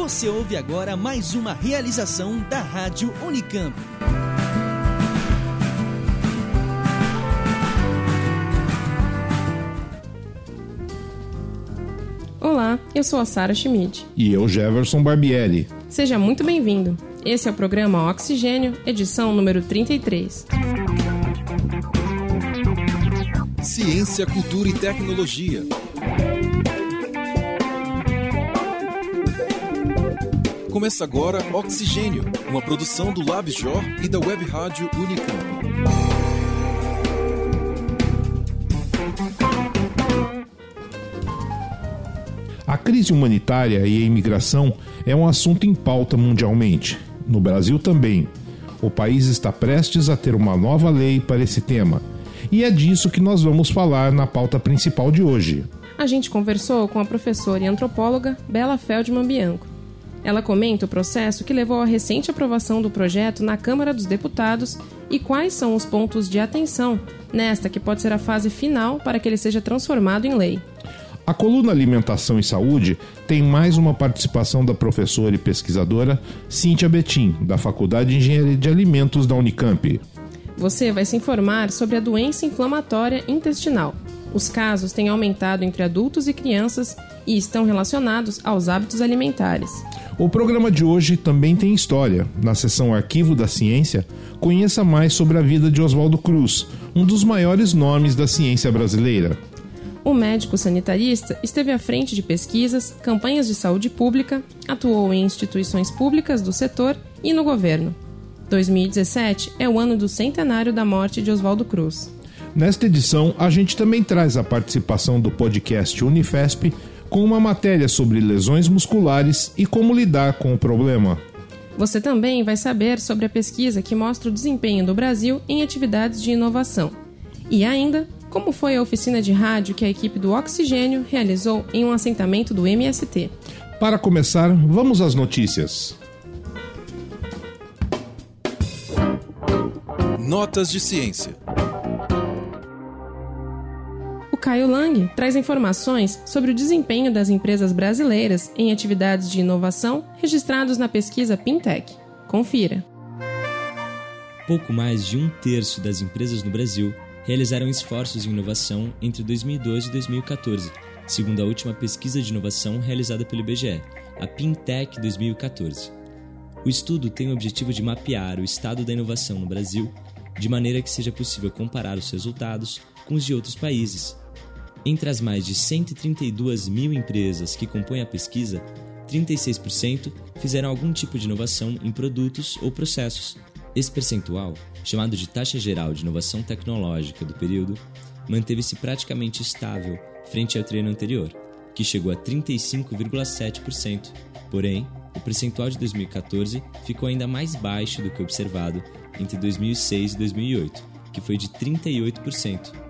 Você ouve agora mais uma realização da Rádio Unicamp. Olá, eu sou a Sara Schmidt. E eu, Jefferson Barbieri. Seja muito bem-vindo. Esse é o programa Oxigênio, edição número 33. Ciência, cultura e tecnologia. Começa agora Oxigênio, uma produção do LabJOR e da Web Rádio Unicamp. A crise humanitária e a imigração é um assunto em pauta mundialmente. No Brasil também. O país está prestes a ter uma nova lei para esse tema. E é disso que nós vamos falar na pauta principal de hoje. A gente conversou com a professora e antropóloga Bela Feldman Bianco. Ela comenta o processo que levou à recente aprovação do projeto na Câmara dos Deputados e quais são os pontos de atenção nesta que pode ser a fase final para que ele seja transformado em lei. A coluna Alimentação e Saúde tem mais uma participação da professora e pesquisadora Cíntia Betim, da Faculdade de Engenharia de Alimentos da Unicamp. Você vai se informar sobre a doença inflamatória intestinal. Os casos têm aumentado entre adultos e crianças e estão relacionados aos hábitos alimentares. O programa de hoje também tem história. Na seção Arquivo da Ciência, conheça mais sobre a vida de Oswaldo Cruz, um dos maiores nomes da ciência brasileira. O médico sanitarista esteve à frente de pesquisas, campanhas de saúde pública, atuou em instituições públicas do setor e no governo. 2017 é o ano do centenário da morte de Oswaldo Cruz. Nesta edição, a gente também traz a participação do podcast Unifesp com uma matéria sobre lesões musculares e como lidar com o problema. Você também vai saber sobre a pesquisa que mostra o desempenho do Brasil em atividades de inovação. E ainda, como foi a oficina de rádio que a equipe do Oxigênio realizou em um assentamento do MST. Para começar, vamos às notícias. Notas de ciência. Caio Lang traz informações sobre o desempenho das empresas brasileiras em atividades de inovação registrados na pesquisa Pintech. Confira. Pouco mais de um terço das empresas no Brasil realizaram esforços em inovação entre 2012 e 2014, segundo a última pesquisa de inovação realizada pelo IBGE, a Pintech 2014. O estudo tem o objetivo de mapear o estado da inovação no Brasil de maneira que seja possível comparar os resultados com os de outros países. Entre as mais de 132 mil empresas que compõem a pesquisa, 36% fizeram algum tipo de inovação em produtos ou processos. Esse percentual, chamado de taxa geral de inovação tecnológica do período, manteve-se praticamente estável frente ao treino anterior, que chegou a 35,7%. Porém, o percentual de 2014 ficou ainda mais baixo do que observado entre 2006 e 2008, que foi de 38%.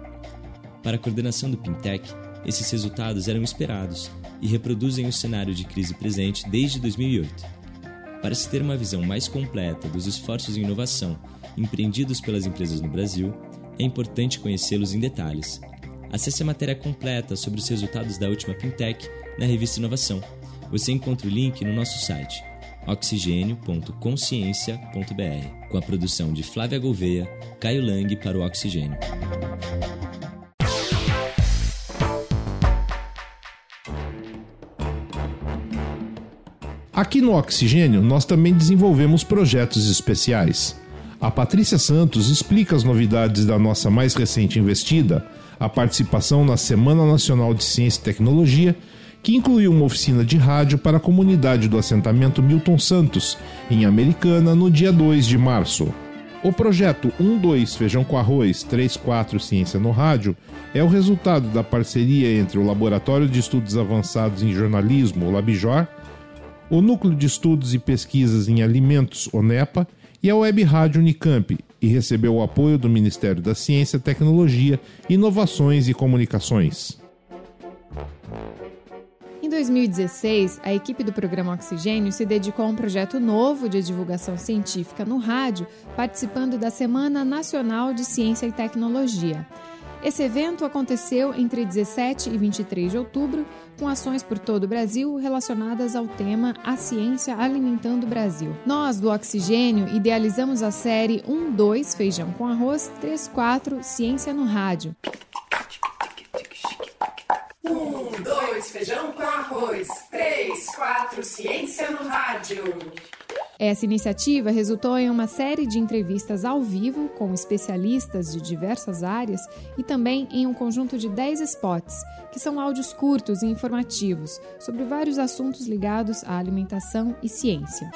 Para a coordenação do Pintec, esses resultados eram esperados e reproduzem o cenário de crise presente desde 2008. Para se ter uma visão mais completa dos esforços em inovação empreendidos pelas empresas no Brasil, é importante conhecê-los em detalhes. Acesse a matéria completa sobre os resultados da última Pintec na revista Inovação. Você encontra o link no nosso site oxigênio.consciência.br, com a produção de Flávia Gouveia, Caio Lang para o Oxigênio. Aqui no Oxigênio, nós também desenvolvemos projetos especiais. A Patrícia Santos explica as novidades da nossa mais recente investida, a participação na Semana Nacional de Ciência e Tecnologia que incluiu uma oficina de rádio para a comunidade do assentamento Milton Santos, em Americana, no dia 2 de março. O projeto 12 Feijão com Arroz 34 Ciência no Rádio é o resultado da parceria entre o Laboratório de Estudos Avançados em Jornalismo, o Labjor, o Núcleo de Estudos e Pesquisas em Alimentos, ONEPA, e a Web Rádio Unicamp, e recebeu o apoio do Ministério da Ciência, Tecnologia, Inovações e Comunicações. Em 2016, a equipe do programa Oxigênio se dedicou a um projeto novo de divulgação científica no rádio, participando da Semana Nacional de Ciência e Tecnologia. Esse evento aconteceu entre 17 e 23 de outubro, com ações por todo o Brasil relacionadas ao tema A Ciência Alimentando o Brasil. Nós, do Oxigênio, idealizamos a série 1, 2 Feijão com Arroz, 3, 4 Ciência no Rádio. 1, 2 Feijão com Arroz, 3, 4 Ciência no Rádio. Essa iniciativa resultou em uma série de entrevistas ao vivo com especialistas de diversas áreas e também em um conjunto de 10 spots, que são áudios curtos e informativos sobre vários assuntos ligados à alimentação e ciência.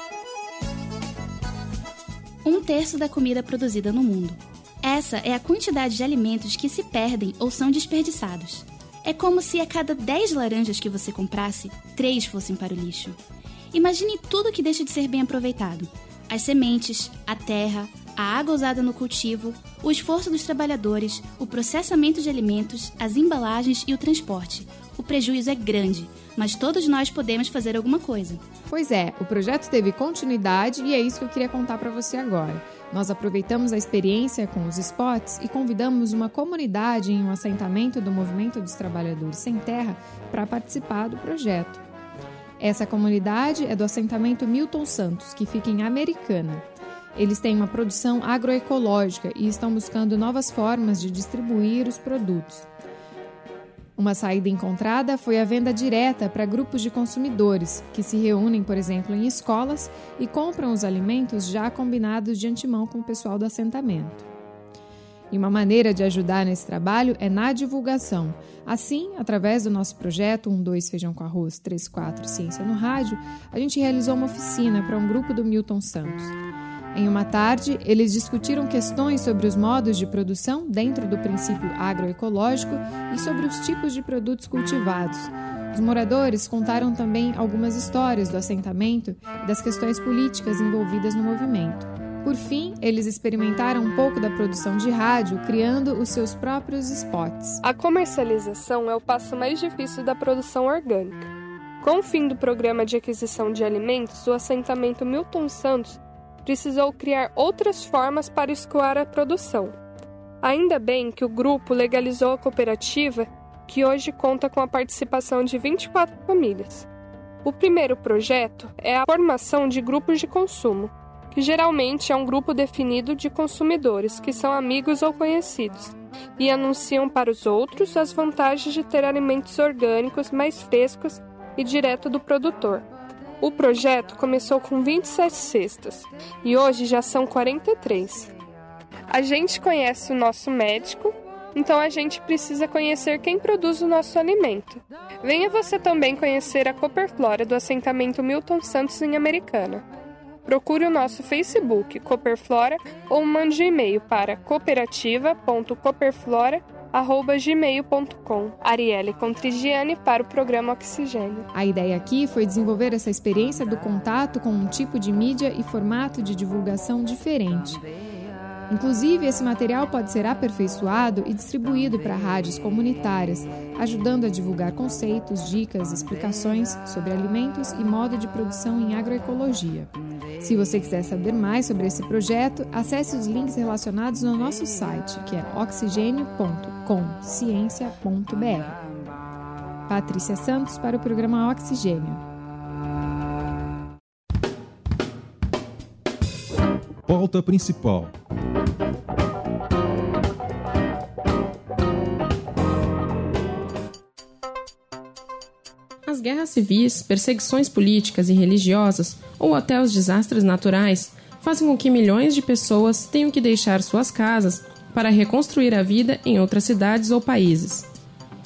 Um terço da comida produzida no mundo. Essa é a quantidade de alimentos que se perdem ou são desperdiçados. É como se a cada 10 laranjas que você comprasse, 3 fossem para o lixo. Imagine tudo que deixa de ser bem aproveitado: as sementes, a terra, a água usada no cultivo, o esforço dos trabalhadores, o processamento de alimentos, as embalagens e o transporte. O prejuízo é grande, mas todos nós podemos fazer alguma coisa. Pois é, o projeto teve continuidade e é isso que eu queria contar para você agora. Nós aproveitamos a experiência com os spots e convidamos uma comunidade em um assentamento do Movimento dos Trabalhadores Sem Terra para participar do projeto. Essa comunidade é do assentamento Milton Santos, que fica em Americana. Eles têm uma produção agroecológica e estão buscando novas formas de distribuir os produtos. Uma saída encontrada foi a venda direta para grupos de consumidores, que se reúnem, por exemplo, em escolas e compram os alimentos já combinados de antemão com o pessoal do assentamento. E uma maneira de ajudar nesse trabalho é na divulgação. Assim, através do nosso projeto 12 Feijão com Arroz 34 Ciência no Rádio, a gente realizou uma oficina para um grupo do Milton Santos. Em uma tarde, eles discutiram questões sobre os modos de produção dentro do princípio agroecológico e sobre os tipos de produtos cultivados. Os moradores contaram também algumas histórias do assentamento e das questões políticas envolvidas no movimento. Por fim, eles experimentaram um pouco da produção de rádio, criando os seus próprios spots. A comercialização é o passo mais difícil da produção orgânica. Com o fim do programa de aquisição de alimentos, o assentamento Milton Santos precisou criar outras formas para escoar a produção. Ainda bem que o grupo legalizou a cooperativa, que hoje conta com a participação de 24 famílias. O primeiro projeto é a formação de grupos de consumo que geralmente é um grupo definido de consumidores que são amigos ou conhecidos e anunciam para os outros as vantagens de ter alimentos orgânicos mais frescos e direto do produtor. O projeto começou com 27 cestas e hoje já são 43. A gente conhece o nosso médico, então a gente precisa conhecer quem produz o nosso alimento. Venha você também conhecer a Cooperflora do assentamento Milton Santos em Americana procure o nosso Facebook Cooperflora ou mande e-mail para cooperativa.cooperflora.gmail.com Arielle Contrigiani para o programa Oxigênio. A ideia aqui foi desenvolver essa experiência do contato com um tipo de mídia e formato de divulgação diferente. Inclusive, esse material pode ser aperfeiçoado e distribuído para rádios comunitárias, ajudando a divulgar conceitos, dicas, explicações sobre alimentos e modo de produção em agroecologia. Se você quiser saber mais sobre esse projeto, acesse os links relacionados no nosso site, que é oxigênio.consciência.br. Patrícia Santos para o programa Oxigênio. Pauta principal. As guerras civis, perseguições políticas e religiosas, ou até os desastres naturais, fazem com que milhões de pessoas tenham que deixar suas casas para reconstruir a vida em outras cidades ou países.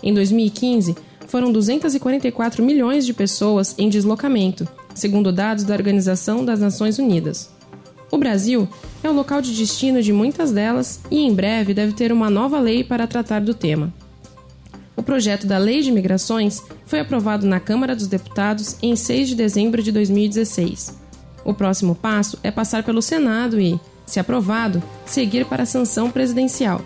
Em 2015, foram 244 milhões de pessoas em deslocamento, segundo dados da Organização das Nações Unidas. O Brasil é o local de destino de muitas delas e em breve deve ter uma nova lei para tratar do tema. O projeto da Lei de Migrações foi aprovado na Câmara dos Deputados em 6 de dezembro de 2016. O próximo passo é passar pelo Senado e, se aprovado, seguir para a sanção presidencial.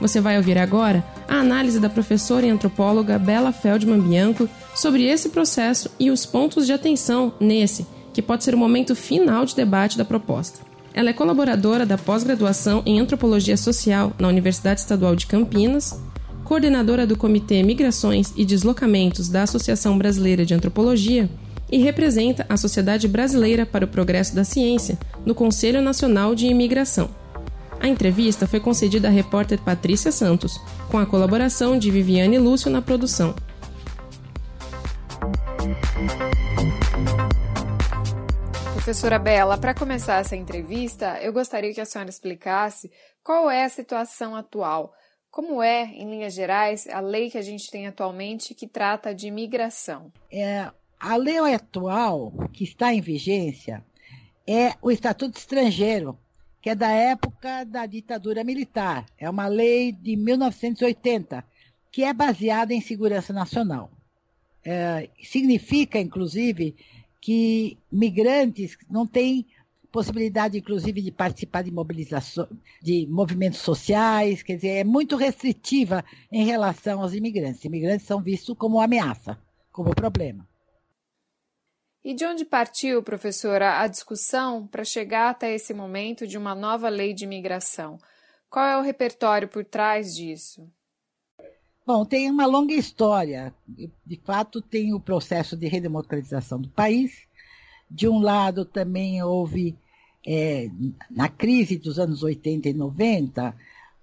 Você vai ouvir agora a análise da professora e antropóloga Bela Feldman Bianco sobre esse processo e os pontos de atenção nesse que pode ser o momento final de debate da proposta. Ela é colaboradora da pós-graduação em Antropologia Social na Universidade Estadual de Campinas, coordenadora do Comitê Migrações e Deslocamentos da Associação Brasileira de Antropologia e representa a Sociedade Brasileira para o Progresso da Ciência no Conselho Nacional de Imigração. A entrevista foi concedida à repórter Patrícia Santos, com a colaboração de Viviane Lúcio na produção. Professora Bela, para começar essa entrevista, eu gostaria que a senhora explicasse qual é a situação atual. Como é, em linhas gerais, a lei que a gente tem atualmente que trata de imigração? É, a lei atual que está em vigência é o Estatuto Estrangeiro, que é da época da ditadura militar. É uma lei de 1980, que é baseada em segurança nacional. É, significa, inclusive, que migrantes não têm possibilidade, inclusive, de participar de mobilização, de movimentos sociais, quer dizer, é muito restritiva em relação aos imigrantes. Imigrantes são vistos como ameaça, como problema. E de onde partiu, professora, a discussão para chegar até esse momento de uma nova lei de imigração? Qual é o repertório por trás disso? Bom, tem uma longa história. De fato, tem o processo de redemocratização do país. De um lado, também houve, é, na crise dos anos 80 e 90,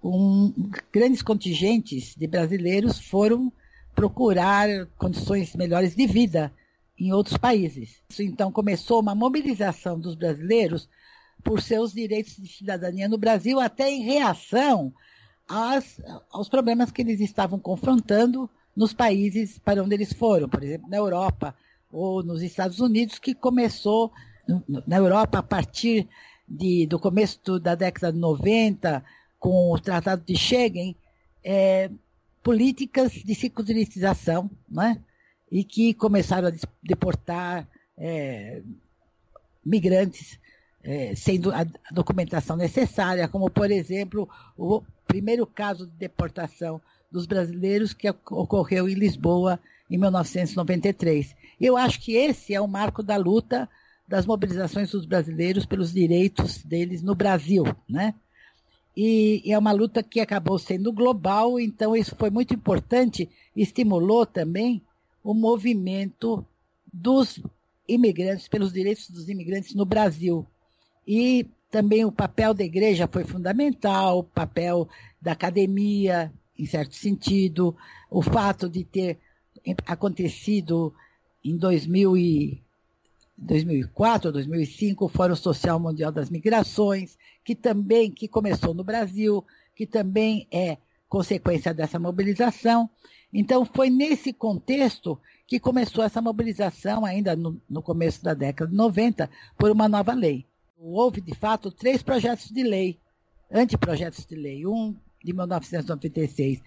um, grandes contingentes de brasileiros foram procurar condições melhores de vida em outros países. Isso, então, começou uma mobilização dos brasileiros por seus direitos de cidadania no Brasil, até em reação aos problemas que eles estavam confrontando nos países para onde eles foram, por exemplo, na Europa ou nos Estados Unidos, que começou na Europa a partir de, do começo da década de 90, com o Tratado de Schengen, é, políticas de securitização, né? e que começaram a deportar é, migrantes é, sem a documentação necessária, como, por exemplo, o primeiro caso de deportação dos brasileiros que ocorreu em Lisboa em 1993. Eu acho que esse é o marco da luta das mobilizações dos brasileiros pelos direitos deles no Brasil, né? E, e é uma luta que acabou sendo global, então isso foi muito importante, estimulou também o movimento dos imigrantes, pelos direitos dos imigrantes no Brasil. E também o papel da igreja foi fundamental, o papel da academia, em certo sentido, o fato de ter acontecido em 2000 e 2004 ou 2005 o Fórum Social Mundial das Migrações, que também que começou no Brasil, que também é consequência dessa mobilização. Então foi nesse contexto que começou essa mobilização ainda no, no começo da década de 90 por uma nova lei. Houve de fato três projetos de lei, anteprojetos de lei, um de 1996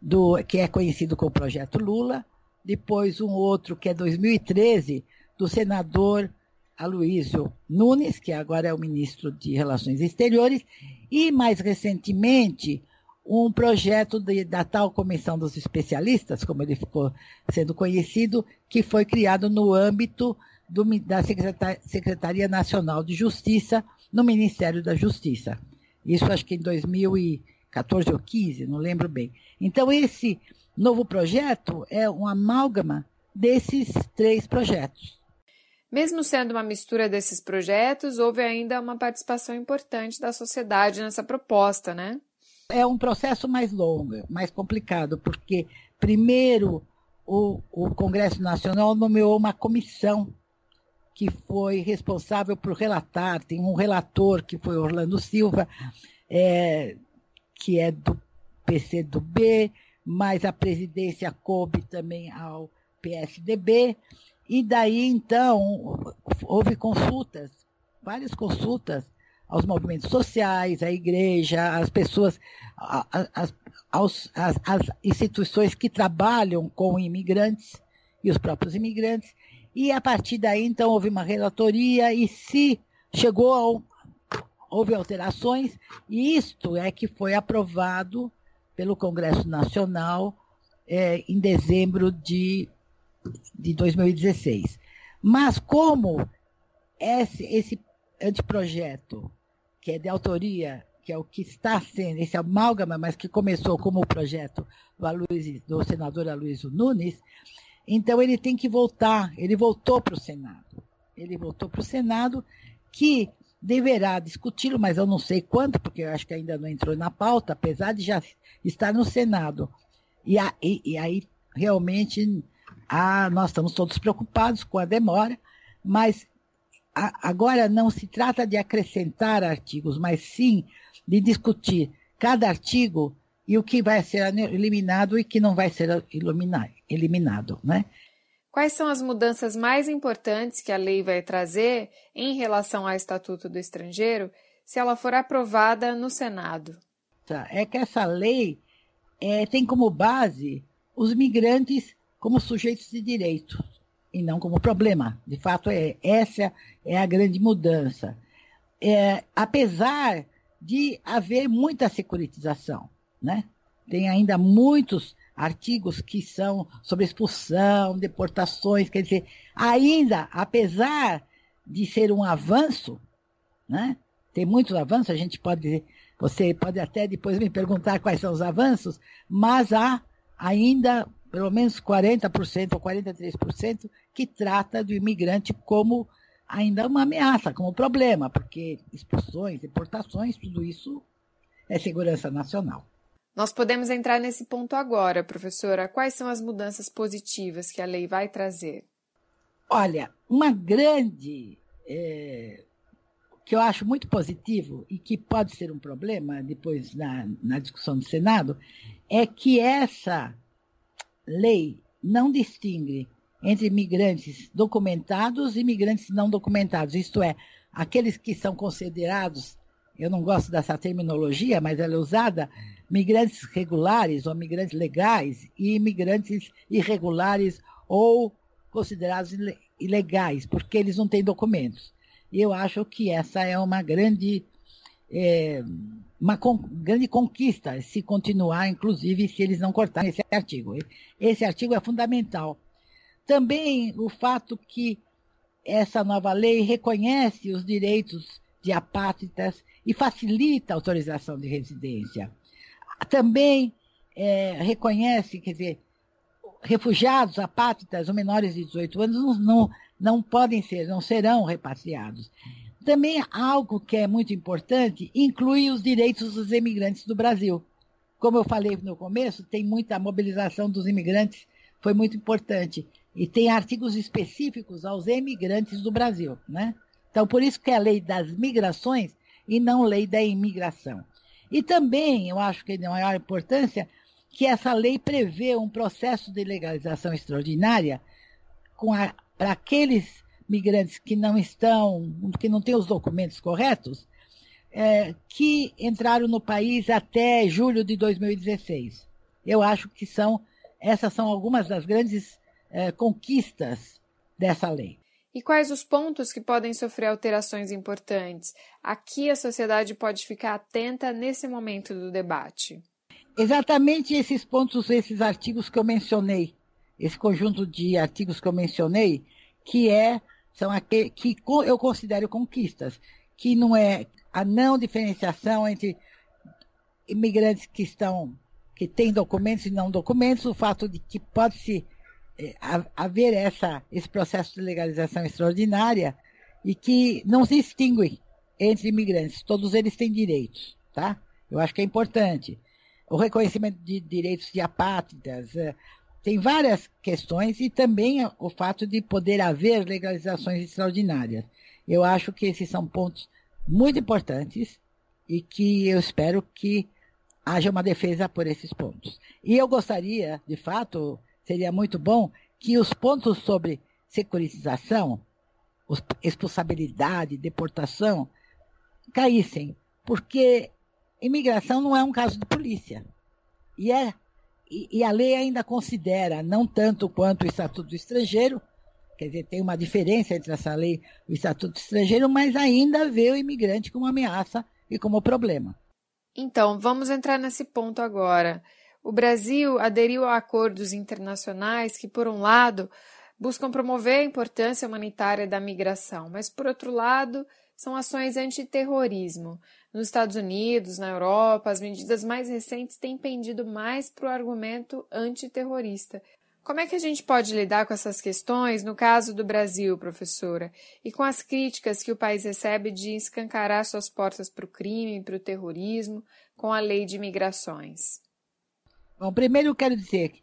do que é conhecido como Projeto Lula, depois um outro que é 2013 do senador Aloysio Nunes, que agora é o ministro de Relações Exteriores, e mais recentemente um projeto de, da tal Comissão dos Especialistas, como ele ficou sendo conhecido, que foi criado no âmbito do, da Secretaria Nacional de Justiça, no Ministério da Justiça. Isso acho que em 2014 ou 15, não lembro bem. Então, esse novo projeto é um amálgama desses três projetos. Mesmo sendo uma mistura desses projetos, houve ainda uma participação importante da sociedade nessa proposta, né? É um processo mais longo, mais complicado, porque primeiro o, o Congresso Nacional nomeou uma comissão que foi responsável por relatar, tem um relator que foi Orlando Silva, é, que é do PCdoB, mas a presidência coube também ao PSDB, e daí então houve consultas, várias consultas aos movimentos sociais, à igreja, às pessoas, às, às instituições que trabalham com imigrantes e os próprios imigrantes. E a partir daí, então, houve uma relatoria e se chegou ao, houve alterações, e isto é que foi aprovado pelo Congresso Nacional é, em dezembro de, de 2016. Mas como esse, esse anteprojeto que é de autoria, que é o que está sendo, esse amálgama, mas que começou como o projeto do, Aloysio, do senador Aloysio Nunes, então ele tem que voltar, ele voltou para o Senado. Ele voltou para o Senado, que deverá discuti-lo, mas eu não sei quanto, porque eu acho que ainda não entrou na pauta, apesar de já estar no Senado. E, e, aí, realmente, a, nós estamos todos preocupados com a demora, mas a, agora não se trata de acrescentar artigos, mas sim de discutir cada artigo e o que vai ser eliminado e que não vai ser eliminado. Né? Quais são as mudanças mais importantes que a lei vai trazer em relação ao Estatuto do Estrangeiro se ela for aprovada no Senado? Tá, é que essa lei é, tem como base os migrantes como sujeitos de direito e não como problema. De fato, é, essa é a grande mudança. É, apesar de haver muita securitização, né? Tem ainda muitos artigos que são sobre expulsão, deportações, quer dizer, ainda, apesar de ser um avanço, né? Tem muitos avanços, a gente pode, você pode até depois me perguntar quais são os avanços, mas há ainda pelo menos 40% ou 43% que trata do imigrante como ainda uma ameaça, como problema, porque expulsões, deportações, tudo isso é segurança nacional. Nós podemos entrar nesse ponto agora, professora. Quais são as mudanças positivas que a lei vai trazer? Olha, uma grande. É, que eu acho muito positivo e que pode ser um problema depois na, na discussão do Senado, é que essa lei não distingue entre imigrantes documentados e imigrantes não documentados, isto é, aqueles que são considerados, eu não gosto dessa terminologia, mas ela é usada migrantes regulares ou migrantes legais e imigrantes irregulares ou considerados ilegais, porque eles não têm documentos. E eu acho que essa é uma grande, é, uma con grande conquista, se continuar, inclusive, se eles não cortarem esse artigo. Esse artigo é fundamental. Também o fato que essa nova lei reconhece os direitos de apátridas e facilita a autorização de residência também é, reconhece, quer dizer, refugiados, apátridas ou menores de 18 anos não, não, podem ser, não serão repatriados. Também algo que é muito importante, inclui os direitos dos imigrantes do Brasil. Como eu falei no começo, tem muita mobilização dos imigrantes, foi muito importante. E tem artigos específicos aos imigrantes do Brasil, né? Então, por isso que a lei das migrações e não lei da imigração. E também, eu acho que é de maior importância, que essa lei prevê um processo de legalização extraordinária para aqueles migrantes que não estão, que não têm os documentos corretos, é, que entraram no país até julho de 2016. Eu acho que são essas são algumas das grandes é, conquistas dessa lei. E quais os pontos que podem sofrer alterações importantes? Aqui a sociedade pode ficar atenta nesse momento do debate. Exatamente esses pontos, esses artigos que eu mencionei, esse conjunto de artigos que eu mencionei, que é são aqueles que eu considero conquistas, que não é a não diferenciação entre imigrantes que estão que têm documentos e não documentos, o fato de que pode se haver essa, esse processo de legalização extraordinária e que não se distingue entre imigrantes. Todos eles têm direitos, tá? Eu acho que é importante. O reconhecimento de direitos de apátridas, é, tem várias questões e também o fato de poder haver legalizações extraordinárias. Eu acho que esses são pontos muito importantes e que eu espero que haja uma defesa por esses pontos. E eu gostaria, de fato, seria muito bom que os pontos sobre securitização, expulsabilidade, deportação, caíssem, porque imigração não é um caso de polícia. E, é, e, e a lei ainda considera, não tanto quanto o Estatuto do Estrangeiro, quer dizer, tem uma diferença entre essa lei e o Estatuto do Estrangeiro, mas ainda vê o imigrante como ameaça e como problema. Então, vamos entrar nesse ponto agora. O Brasil aderiu a acordos internacionais que, por um lado, buscam promover a importância humanitária da migração, mas, por outro lado, são ações antiterrorismo. Nos Estados Unidos, na Europa, as medidas mais recentes têm pendido mais para o argumento antiterrorista. Como é que a gente pode lidar com essas questões no caso do Brasil, professora? E com as críticas que o país recebe de escancarar suas portas para o crime, para o terrorismo, com a lei de imigrações? Bom, primeiro eu quero dizer que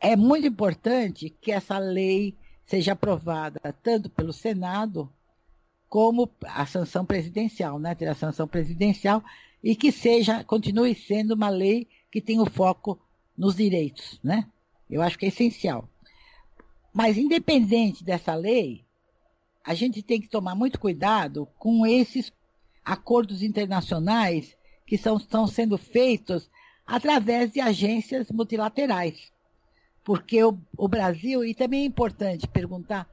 é muito importante que essa lei seja aprovada tanto pelo Senado como a sanção presidencial, né? Ter a sanção presidencial e que seja, continue sendo uma lei que tenha o foco nos direitos, né? Eu acho que é essencial. Mas independente dessa lei, a gente tem que tomar muito cuidado com esses acordos internacionais que são, estão sendo feitos através de agências multilaterais. Porque o, o Brasil, e também é importante perguntar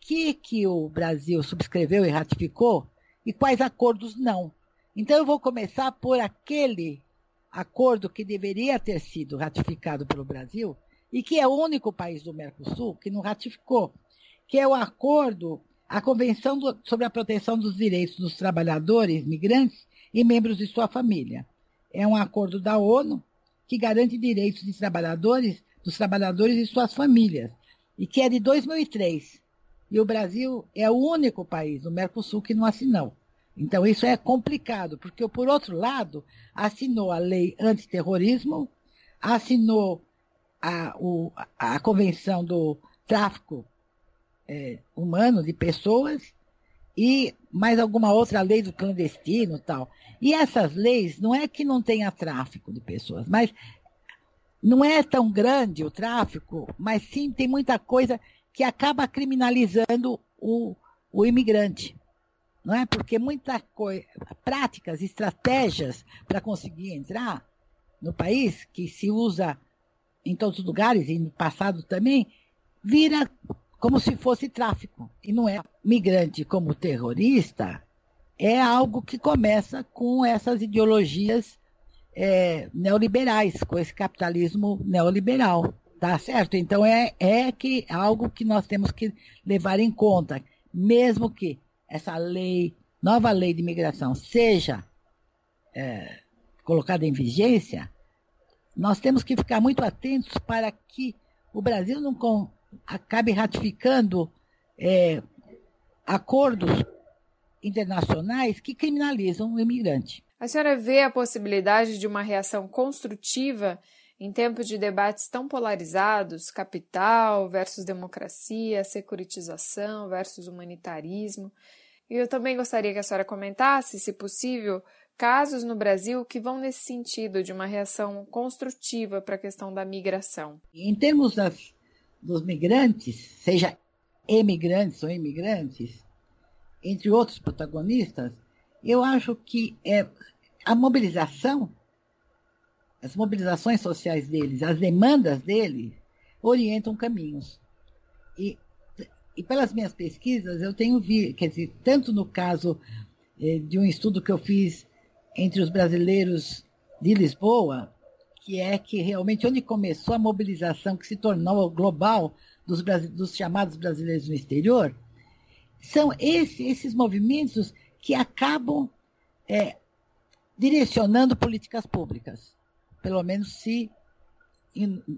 que, que o Brasil subscreveu e ratificou e quais acordos não. Então, eu vou começar por aquele acordo que deveria ter sido ratificado pelo Brasil e que é o único país do Mercosul que não ratificou, que é o acordo, a Convenção do, sobre a Proteção dos Direitos dos Trabalhadores Migrantes e Membros de Sua Família. É um acordo da ONU que garante direitos de trabalhadores, dos trabalhadores e suas famílias, e que é de 2003. E o Brasil é o único país do Mercosul que não assinou. Então, isso é complicado, porque, por outro lado, assinou a lei antiterrorismo, assinou a, o, a Convenção do Tráfico é, Humano de Pessoas e mais alguma outra lei do clandestino tal. E essas leis não é que não tenha tráfico de pessoas, mas não é tão grande o tráfico, mas sim tem muita coisa que acaba criminalizando o, o imigrante. Não é? Porque muitas práticas, estratégias para conseguir entrar no país, que se usa em todos os lugares e no passado também, vira como se fosse tráfico. E não é migrante como terrorista, é algo que começa com essas ideologias é, neoliberais, com esse capitalismo neoliberal. Tá certo? Então é, é que algo que nós temos que levar em conta, mesmo que essa lei, nova lei de imigração, seja é, colocada em vigência, nós temos que ficar muito atentos para que o Brasil não acabe ratificando é, acordos internacionais que criminalizam o imigrante. A senhora vê a possibilidade de uma reação construtiva em tempos de debates tão polarizados, capital versus democracia, securitização versus humanitarismo. E eu também gostaria que a senhora comentasse, se possível, casos no Brasil que vão nesse sentido de uma reação construtiva para a questão da migração. Em termos das, dos migrantes, seja emigrantes ou imigrantes, entre outros protagonistas, eu acho que é, a mobilização as mobilizações sociais deles, as demandas deles, orientam caminhos. E, e pelas minhas pesquisas, eu tenho visto, quer dizer, tanto no caso eh, de um estudo que eu fiz entre os brasileiros de Lisboa, que é que realmente onde começou a mobilização que se tornou global dos, dos chamados brasileiros no exterior, são esse, esses movimentos que acabam é, direcionando políticas públicas pelo menos se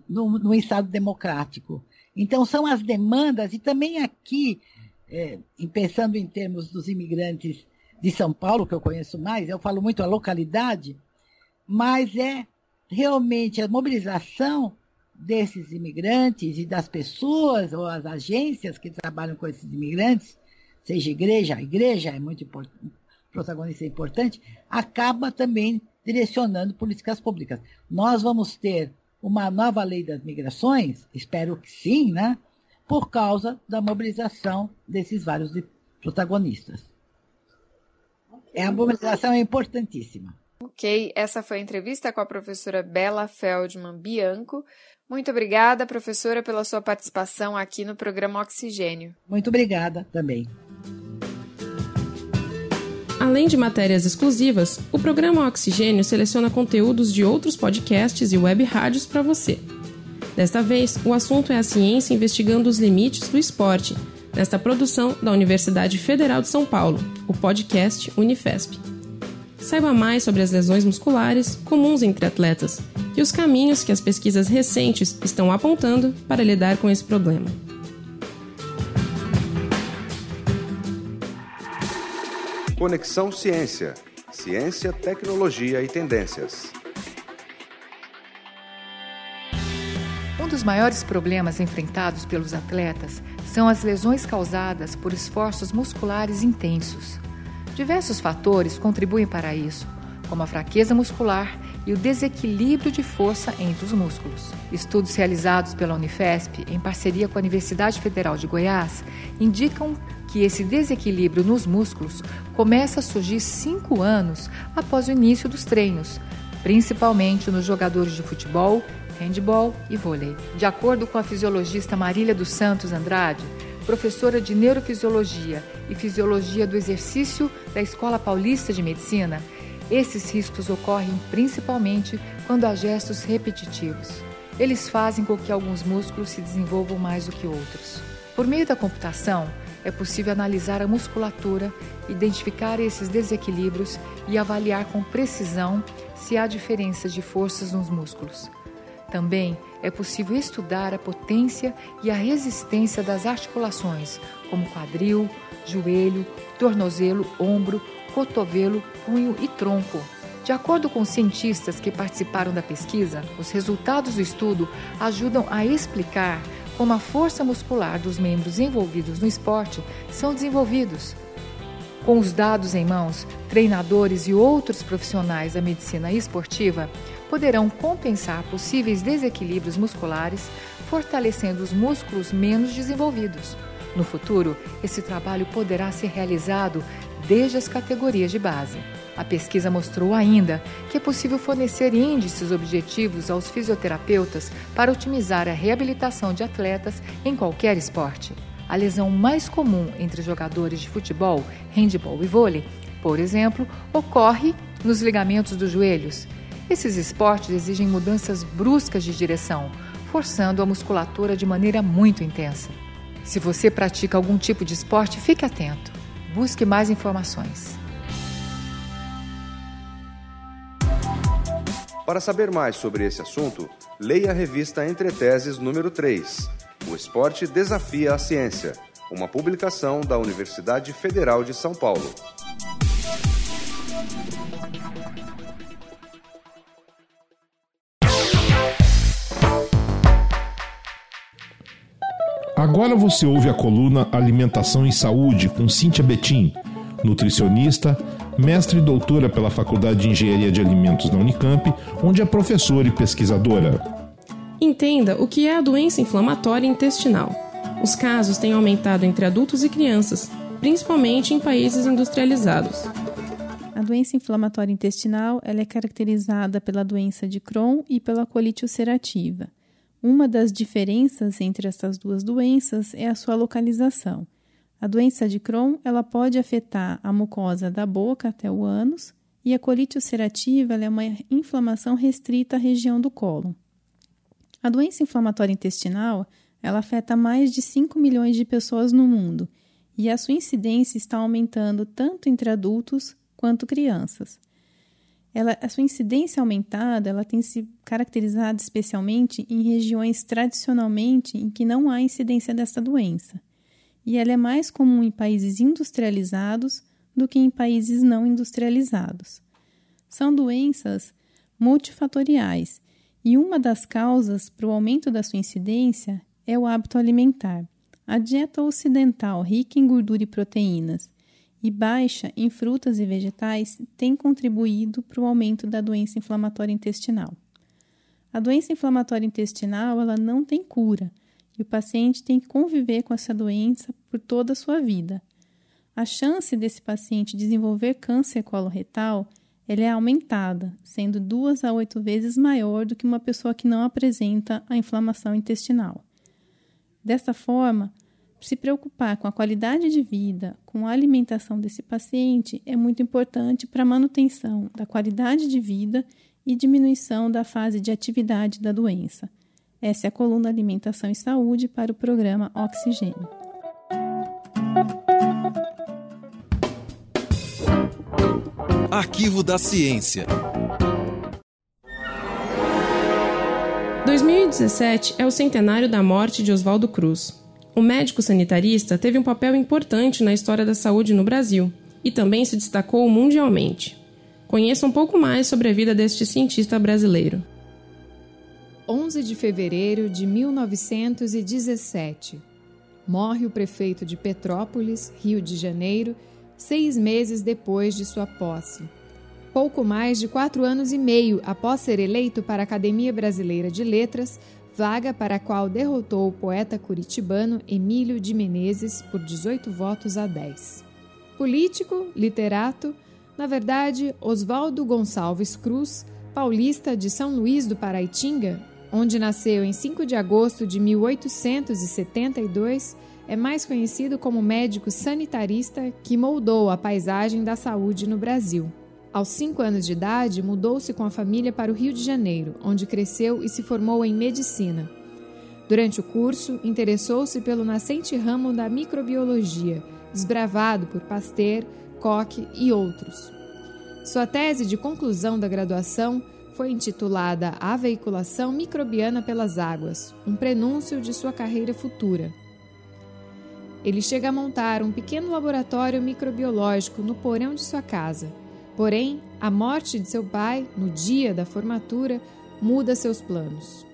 no, no Estado democrático. Então, são as demandas, e também aqui, é, pensando em termos dos imigrantes de São Paulo, que eu conheço mais, eu falo muito a localidade, mas é realmente a mobilização desses imigrantes e das pessoas ou as agências que trabalham com esses imigrantes, seja igreja, a igreja é muito importante, protagonista importante, acaba também direcionando políticas públicas. Nós vamos ter uma nova lei das migrações, espero que sim, né? Por causa da mobilização desses vários protagonistas. É, a mobilização é importantíssima. Ok, essa foi a entrevista com a professora Bela Feldman Bianco. Muito obrigada, professora, pela sua participação aqui no programa Oxigênio. Muito obrigada também. Além de matérias exclusivas, o programa Oxigênio seleciona conteúdos de outros podcasts e web rádios para você. Desta vez, o assunto é a ciência investigando os limites do esporte, nesta produção da Universidade Federal de São Paulo, o podcast Unifesp. Saiba mais sobre as lesões musculares comuns entre atletas e os caminhos que as pesquisas recentes estão apontando para lidar com esse problema. Conexão Ciência. Ciência, tecnologia e tendências. Um dos maiores problemas enfrentados pelos atletas são as lesões causadas por esforços musculares intensos. Diversos fatores contribuem para isso, como a fraqueza muscular e o desequilíbrio de força entre os músculos. Estudos realizados pela Unifesp, em parceria com a Universidade Federal de Goiás, indicam que esse desequilíbrio nos músculos começa a surgir cinco anos após o início dos treinos, principalmente nos jogadores de futebol, handball e vôlei. De acordo com a fisiologista Marília dos Santos Andrade, professora de Neurofisiologia e Fisiologia do Exercício da Escola Paulista de Medicina, esses riscos ocorrem principalmente quando há gestos repetitivos. Eles fazem com que alguns músculos se desenvolvam mais do que outros. Por meio da computação, é possível analisar a musculatura, identificar esses desequilíbrios e avaliar com precisão se há diferenças de forças nos músculos. Também é possível estudar a potência e a resistência das articulações, como quadril, joelho, tornozelo, ombro, cotovelo, punho e tronco. De acordo com cientistas que participaram da pesquisa, os resultados do estudo ajudam a explicar como a força muscular dos membros envolvidos no esporte são desenvolvidos. Com os dados em mãos, treinadores e outros profissionais da medicina esportiva poderão compensar possíveis desequilíbrios musculares, fortalecendo os músculos menos desenvolvidos. No futuro, esse trabalho poderá ser realizado desde as categorias de base. A pesquisa mostrou ainda que é possível fornecer índices objetivos aos fisioterapeutas para otimizar a reabilitação de atletas em qualquer esporte. A lesão mais comum entre jogadores de futebol, handball e vôlei, por exemplo, ocorre nos ligamentos dos joelhos. Esses esportes exigem mudanças bruscas de direção, forçando a musculatura de maneira muito intensa. Se você pratica algum tipo de esporte, fique atento. Busque mais informações. Para saber mais sobre esse assunto, leia a revista Entre Teses número 3. O esporte desafia a ciência. Uma publicação da Universidade Federal de São Paulo. Agora você ouve a coluna Alimentação e Saúde com Cíntia Betim, nutricionista, mestre e doutora pela Faculdade de Engenharia de Alimentos da Unicamp, onde é professora e pesquisadora. Entenda o que é a doença inflamatória intestinal. Os casos têm aumentado entre adultos e crianças, principalmente em países industrializados. A doença inflamatória intestinal ela é caracterizada pela doença de Crohn e pela colite ulcerativa. Uma das diferenças entre essas duas doenças é a sua localização. A doença de Crohn ela pode afetar a mucosa da boca até o ânus e a colite ulcerativa é uma inflamação restrita à região do cólon. A doença inflamatória intestinal ela afeta mais de 5 milhões de pessoas no mundo e a sua incidência está aumentando tanto entre adultos quanto crianças ela, a sua incidência aumentada ela tem se caracterizado especialmente em regiões tradicionalmente em que não há incidência dessa doença. E ela é mais comum em países industrializados do que em países não industrializados. São doenças multifatoriais e uma das causas para o aumento da sua incidência é o hábito alimentar. A dieta ocidental rica em gordura e proteínas e baixa em frutas e vegetais tem contribuído para o aumento da doença inflamatória intestinal. A doença inflamatória intestinal ela não tem cura e o paciente tem que conviver com essa doença por toda a sua vida. A chance desse paciente desenvolver câncer coloretal ela é aumentada, sendo duas a oito vezes maior do que uma pessoa que não apresenta a inflamação intestinal. Desta forma, se preocupar com a qualidade de vida, com a alimentação desse paciente é muito importante para a manutenção da qualidade de vida e diminuição da fase de atividade da doença. Essa é a coluna Alimentação e Saúde para o programa Oxigênio. Arquivo da Ciência. 2017 é o centenário da morte de Oswaldo Cruz. O médico sanitarista teve um papel importante na história da saúde no Brasil e também se destacou mundialmente. Conheça um pouco mais sobre a vida deste cientista brasileiro. 11 de fevereiro de 1917. Morre o prefeito de Petrópolis, Rio de Janeiro, seis meses depois de sua posse. Pouco mais de quatro anos e meio após ser eleito para a Academia Brasileira de Letras, vaga para a qual derrotou o poeta curitibano Emílio de Menezes por 18 votos a 10. Político, literato, na verdade, Oswaldo Gonçalves Cruz, paulista de São Luís do Paraitinga, onde nasceu em 5 de agosto de 1872, é mais conhecido como médico sanitarista que moldou a paisagem da saúde no Brasil. Aos 5 anos de idade, mudou-se com a família para o Rio de Janeiro, onde cresceu e se formou em medicina. Durante o curso, interessou-se pelo nascente ramo da microbiologia, desbravado por Pasteur, Koch e outros. Sua tese de conclusão da graduação foi intitulada A Veiculação Microbiana pelas Águas, um prenúncio de sua carreira futura. Ele chega a montar um pequeno laboratório microbiológico no porão de sua casa. Porém, a morte de seu pai, no dia da formatura, muda seus planos.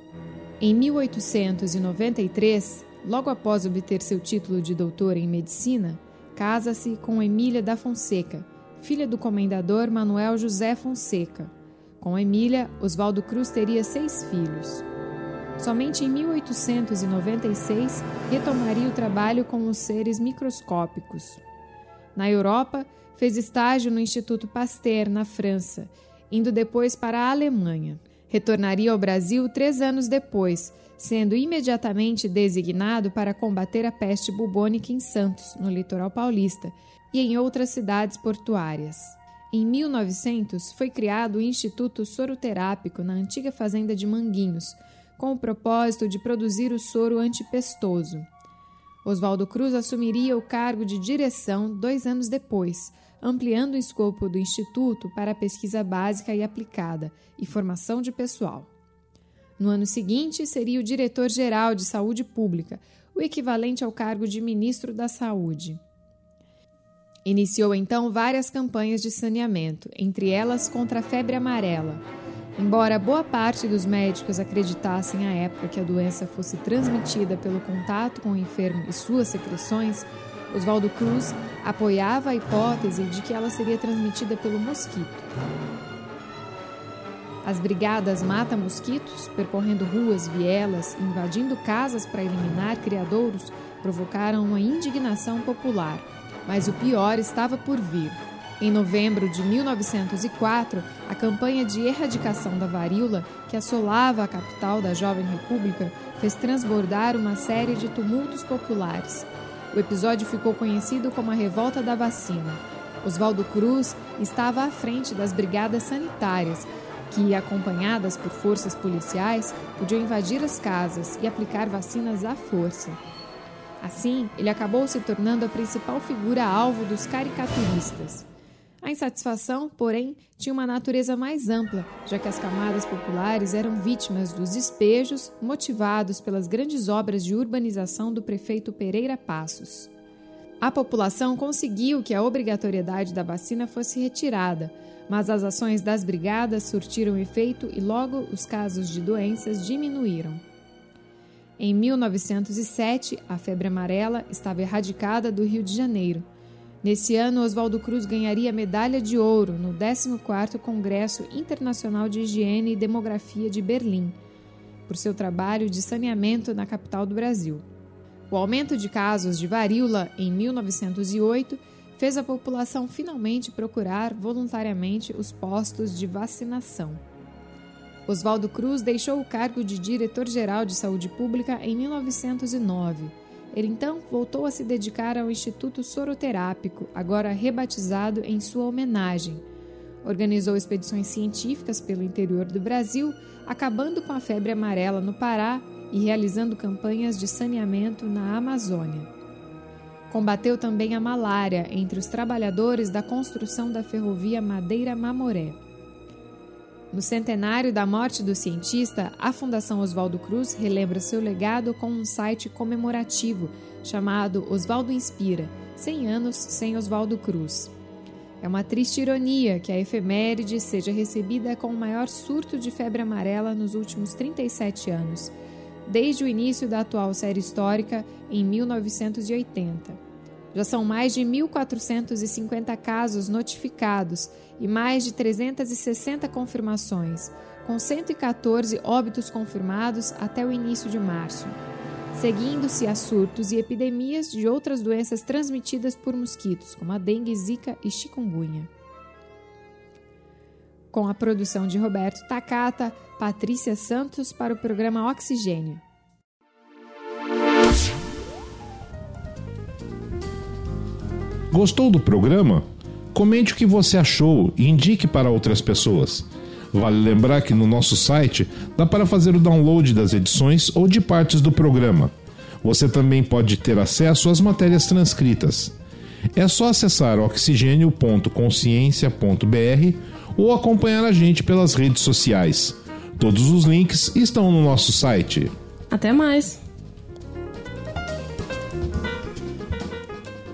Em 1893, logo após obter seu título de doutor em medicina, casa-se com Emília da Fonseca, filha do comendador Manuel José Fonseca. Com Emília, Oswaldo Cruz teria seis filhos. Somente em 1896 retomaria o trabalho com os seres microscópicos. Na Europa, fez estágio no Instituto Pasteur, na França, indo depois para a Alemanha. Retornaria ao Brasil três anos depois, sendo imediatamente designado para combater a peste bubônica em Santos, no litoral paulista, e em outras cidades portuárias. Em 1900, foi criado o Instituto Soroterápico na antiga fazenda de Manguinhos, com o propósito de produzir o soro antipestoso. Oswaldo Cruz assumiria o cargo de direção dois anos depois, ampliando o escopo do Instituto para pesquisa básica e aplicada e formação de pessoal. No ano seguinte, seria o diretor-geral de Saúde Pública, o equivalente ao cargo de ministro da Saúde. Iniciou então várias campanhas de saneamento, entre elas contra a febre amarela. Embora boa parte dos médicos acreditassem à época que a doença fosse transmitida pelo contato com o enfermo e suas secreções, Oswaldo Cruz apoiava a hipótese de que ela seria transmitida pelo mosquito. As brigadas mata-mosquitos, percorrendo ruas, vielas, invadindo casas para eliminar criadouros, provocaram uma indignação popular mas o pior estava por vir. Em novembro de 1904, a campanha de erradicação da varíola, que assolava a capital da jovem república, fez transbordar uma série de tumultos populares. O episódio ficou conhecido como a Revolta da Vacina. Oswaldo Cruz estava à frente das brigadas sanitárias, que, acompanhadas por forças policiais, podiam invadir as casas e aplicar vacinas à força. Assim, ele acabou se tornando a principal figura alvo dos caricaturistas. A insatisfação, porém, tinha uma natureza mais ampla, já que as camadas populares eram vítimas dos despejos motivados pelas grandes obras de urbanização do prefeito Pereira Passos. A população conseguiu que a obrigatoriedade da vacina fosse retirada, mas as ações das brigadas surtiram efeito e logo os casos de doenças diminuíram. Em 1907, a febre amarela estava erradicada do Rio de Janeiro. Nesse ano, Oswaldo Cruz ganharia medalha de ouro no 14º Congresso Internacional de Higiene e Demografia de Berlim, por seu trabalho de saneamento na capital do Brasil. O aumento de casos de varíola em 1908 fez a população finalmente procurar voluntariamente os postos de vacinação. Oswaldo Cruz deixou o cargo de diretor-geral de saúde pública em 1909. Ele então voltou a se dedicar ao Instituto Soroterápico, agora rebatizado em sua homenagem. Organizou expedições científicas pelo interior do Brasil, acabando com a febre amarela no Pará e realizando campanhas de saneamento na Amazônia. Combateu também a malária entre os trabalhadores da construção da ferrovia Madeira-Mamoré. No centenário da morte do cientista, a Fundação Oswaldo Cruz relembra seu legado com um site comemorativo chamado Oswaldo Inspira 100 anos sem Oswaldo Cruz. É uma triste ironia que a efeméride seja recebida com o maior surto de febre amarela nos últimos 37 anos, desde o início da atual série histórica em 1980. Já são mais de 1.450 casos notificados e mais de 360 confirmações, com 114 óbitos confirmados até o início de março, seguindo-se a surtos e epidemias de outras doenças transmitidas por mosquitos, como a dengue, zika e chikungunya. Com a produção de Roberto Takata, Patrícia Santos para o programa Oxigênio. Gostou do programa? Comente o que você achou e indique para outras pessoas. Vale lembrar que no nosso site dá para fazer o download das edições ou de partes do programa. Você também pode ter acesso às matérias transcritas. É só acessar oxigênio.consciência.br ou acompanhar a gente pelas redes sociais. Todos os links estão no nosso site. Até mais!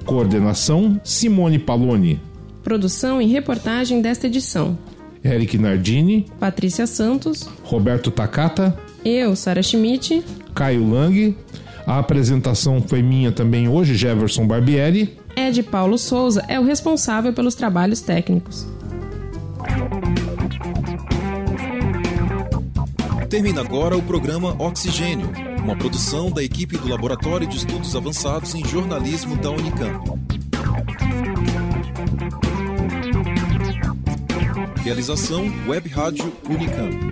Coordenação Simone Paloni. Produção e reportagem desta edição: Eric Nardini, Patrícia Santos, Roberto Takata, eu, Sara Schmidt, Caio Lang. A apresentação foi minha também hoje, Jefferson Barbieri. Ed Paulo Souza é o responsável pelos trabalhos técnicos. Termina agora o programa Oxigênio, uma produção da equipe do Laboratório de Estudos Avançados em Jornalismo da Unicamp. Realização Web Rádio Unicamp.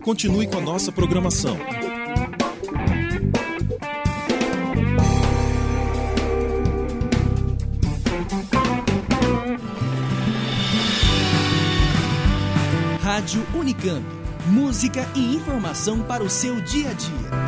Continue com a nossa programação. Rádio Unicamp. Música e informação para o seu dia a dia.